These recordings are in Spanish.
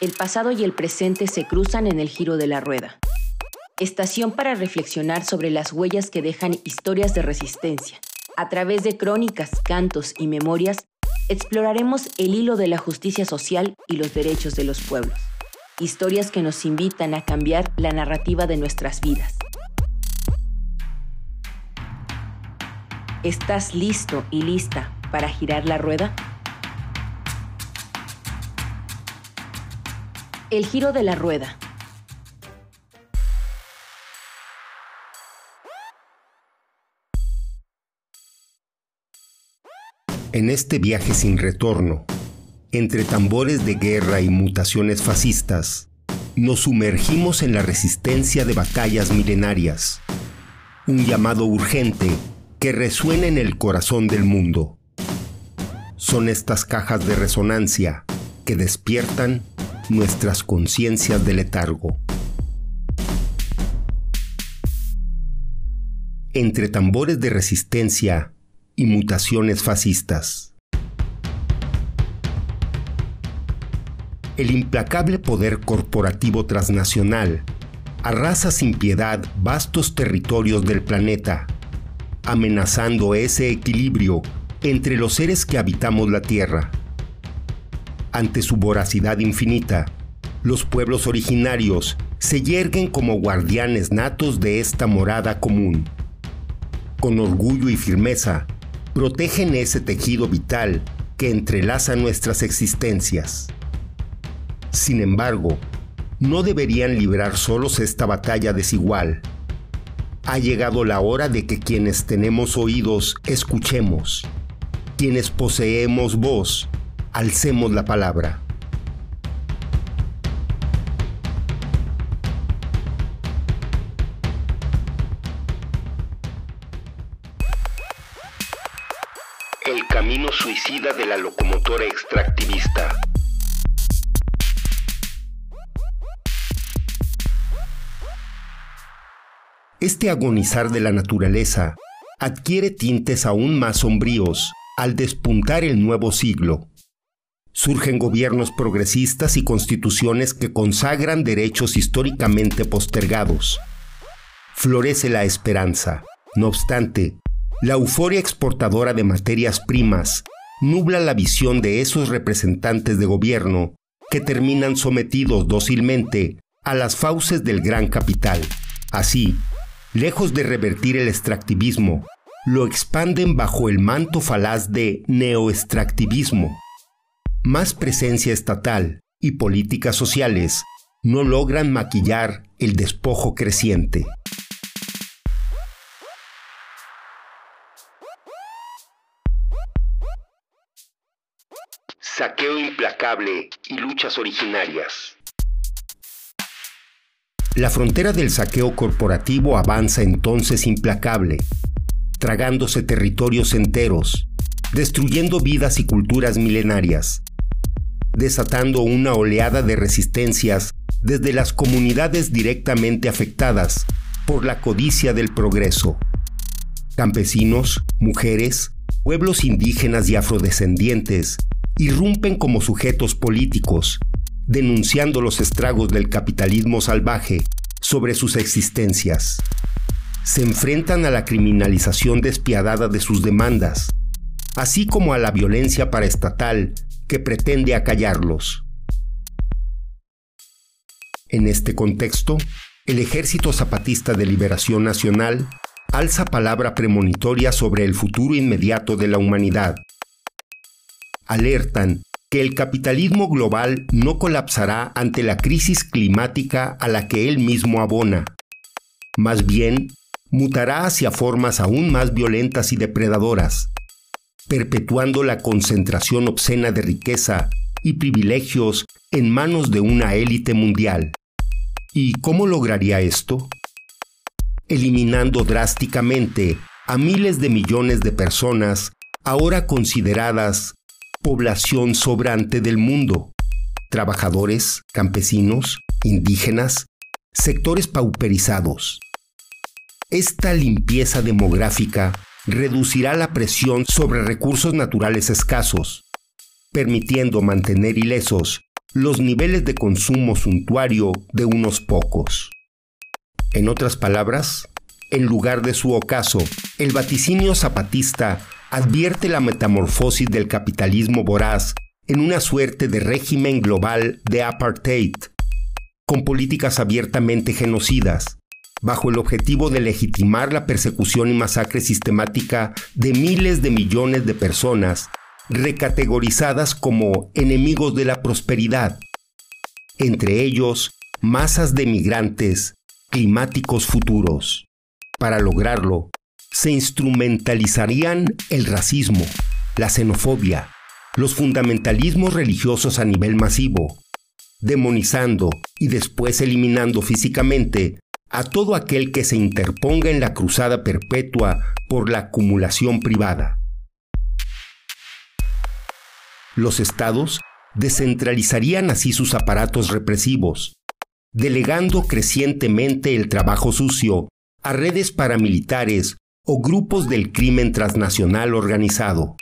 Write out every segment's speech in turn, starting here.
el pasado y el presente se cruzan en el giro de la rueda. Estación para reflexionar sobre las huellas que dejan historias de resistencia. A través de crónicas, cantos y memorias, exploraremos el hilo de la justicia social y los derechos de los pueblos. Historias que nos invitan a cambiar la narrativa de nuestras vidas. ¿Estás listo y lista para girar la rueda? El giro de la rueda. En este viaje sin retorno, entre tambores de guerra y mutaciones fascistas, nos sumergimos en la resistencia de batallas milenarias, un llamado urgente que resuena en el corazón del mundo. Son estas cajas de resonancia que despiertan nuestras conciencias de letargo. Entre tambores de resistencia y mutaciones fascistas. El implacable poder corporativo transnacional arrasa sin piedad vastos territorios del planeta, amenazando ese equilibrio entre los seres que habitamos la Tierra ante su voracidad infinita, los pueblos originarios se yerguen como guardianes natos de esta morada común. Con orgullo y firmeza, protegen ese tejido vital que entrelaza nuestras existencias. Sin embargo, no deberían librar solos esta batalla desigual. Ha llegado la hora de que quienes tenemos oídos escuchemos, quienes poseemos voz alcemos la palabra. El camino suicida de la locomotora extractivista. Este agonizar de la naturaleza adquiere tintes aún más sombríos al despuntar el nuevo siglo. Surgen gobiernos progresistas y constituciones que consagran derechos históricamente postergados. Florece la esperanza. No obstante, la euforia exportadora de materias primas nubla la visión de esos representantes de gobierno que terminan sometidos dócilmente a las fauces del gran capital. Así, lejos de revertir el extractivismo, lo expanden bajo el manto falaz de neoextractivismo más presencia estatal y políticas sociales no logran maquillar el despojo creciente. Saqueo implacable y luchas originarias. La frontera del saqueo corporativo avanza entonces implacable, tragándose territorios enteros, destruyendo vidas y culturas milenarias, desatando una oleada de resistencias desde las comunidades directamente afectadas por la codicia del progreso. Campesinos, mujeres, pueblos indígenas y afrodescendientes irrumpen como sujetos políticos, denunciando los estragos del capitalismo salvaje sobre sus existencias. Se enfrentan a la criminalización despiadada de sus demandas, así como a la violencia paraestatal que pretende acallarlos. En este contexto, el Ejército Zapatista de Liberación Nacional alza palabra premonitoria sobre el futuro inmediato de la humanidad. Alertan que el capitalismo global no colapsará ante la crisis climática a la que él mismo abona. Más bien, mutará hacia formas aún más violentas y depredadoras, perpetuando la concentración obscena de riqueza y privilegios en manos de una élite mundial. ¿Y cómo lograría esto? Eliminando drásticamente a miles de millones de personas ahora consideradas población sobrante del mundo, trabajadores, campesinos, indígenas, sectores pauperizados. Esta limpieza demográfica reducirá la presión sobre recursos naturales escasos, permitiendo mantener ilesos los niveles de consumo suntuario de unos pocos. En otras palabras, en lugar de su ocaso, el vaticinio zapatista advierte la metamorfosis del capitalismo voraz en una suerte de régimen global de apartheid, con políticas abiertamente genocidas, bajo el objetivo de legitimar la persecución y masacre sistemática de miles de millones de personas recategorizadas como enemigos de la prosperidad, entre ellos masas de migrantes climáticos futuros. Para lograrlo, se instrumentalizarían el racismo, la xenofobia, los fundamentalismos religiosos a nivel masivo, demonizando y después eliminando físicamente a todo aquel que se interponga en la cruzada perpetua por la acumulación privada. Los estados descentralizarían así sus aparatos represivos, delegando crecientemente el trabajo sucio a redes paramilitares o grupos del crimen transnacional organizado.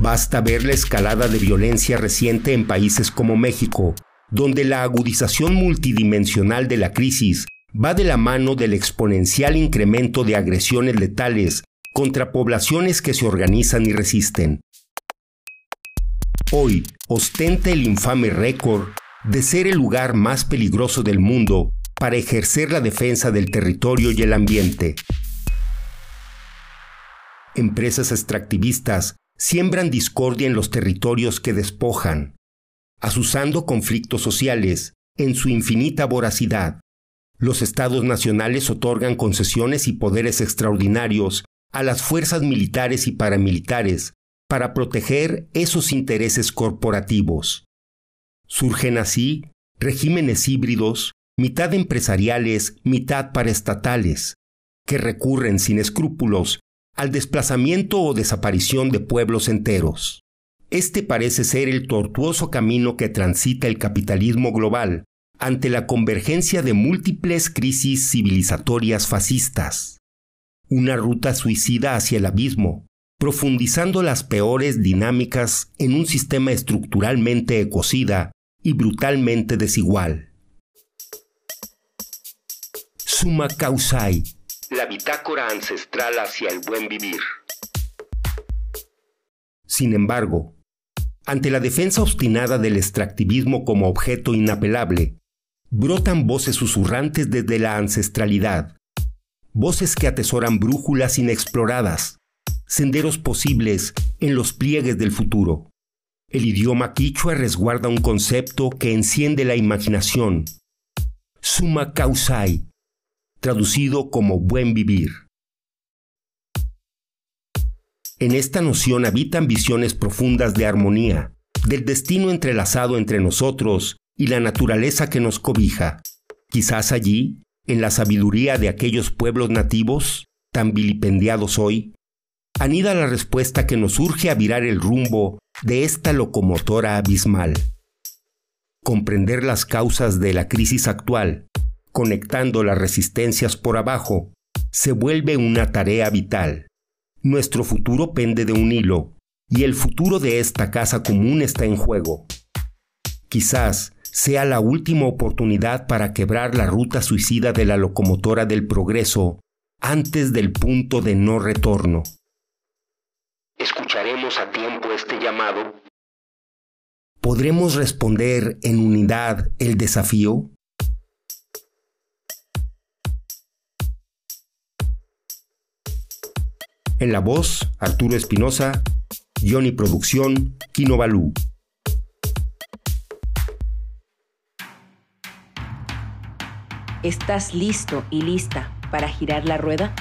Basta ver la escalada de violencia reciente en países como México, donde la agudización multidimensional de la crisis va de la mano del exponencial incremento de agresiones letales contra poblaciones que se organizan y resisten. Hoy ostenta el infame récord de ser el lugar más peligroso del mundo para ejercer la defensa del territorio y el ambiente. Empresas extractivistas siembran discordia en los territorios que despojan, asusando conflictos sociales en su infinita voracidad. Los estados nacionales otorgan concesiones y poderes extraordinarios a las fuerzas militares y paramilitares para proteger esos intereses corporativos. Surgen así regímenes híbridos, mitad empresariales, mitad paraestatales, que recurren sin escrúpulos al desplazamiento o desaparición de pueblos enteros. Este parece ser el tortuoso camino que transita el capitalismo global ante la convergencia de múltiples crisis civilizatorias fascistas. Una ruta suicida hacia el abismo, profundizando las peores dinámicas en un sistema estructuralmente ecocida y brutalmente desigual. Suma Causai, la bitácora ancestral hacia el buen vivir. Sin embargo, ante la defensa obstinada del extractivismo como objeto inapelable, brotan voces susurrantes desde la ancestralidad, voces que atesoran brújulas inexploradas, senderos posibles en los pliegues del futuro. El idioma quichua resguarda un concepto que enciende la imaginación. Suma causai, traducido como buen vivir. En esta noción habitan visiones profundas de armonía, del destino entrelazado entre nosotros y la naturaleza que nos cobija. Quizás allí, en la sabiduría de aquellos pueblos nativos, tan vilipendiados hoy, anida la respuesta que nos urge a virar el rumbo de esta locomotora abismal. Comprender las causas de la crisis actual, conectando las resistencias por abajo, se vuelve una tarea vital. Nuestro futuro pende de un hilo, y el futuro de esta casa común está en juego. Quizás sea la última oportunidad para quebrar la ruta suicida de la locomotora del progreso antes del punto de no retorno. ¿Escucharemos a tiempo este llamado? ¿Podremos responder en unidad el desafío? En la voz, Arturo Espinosa, Johnny Producción, Kino Balú. ¿Estás listo y lista para girar la rueda?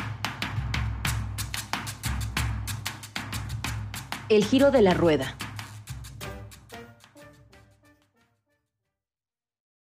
El giro de la rueda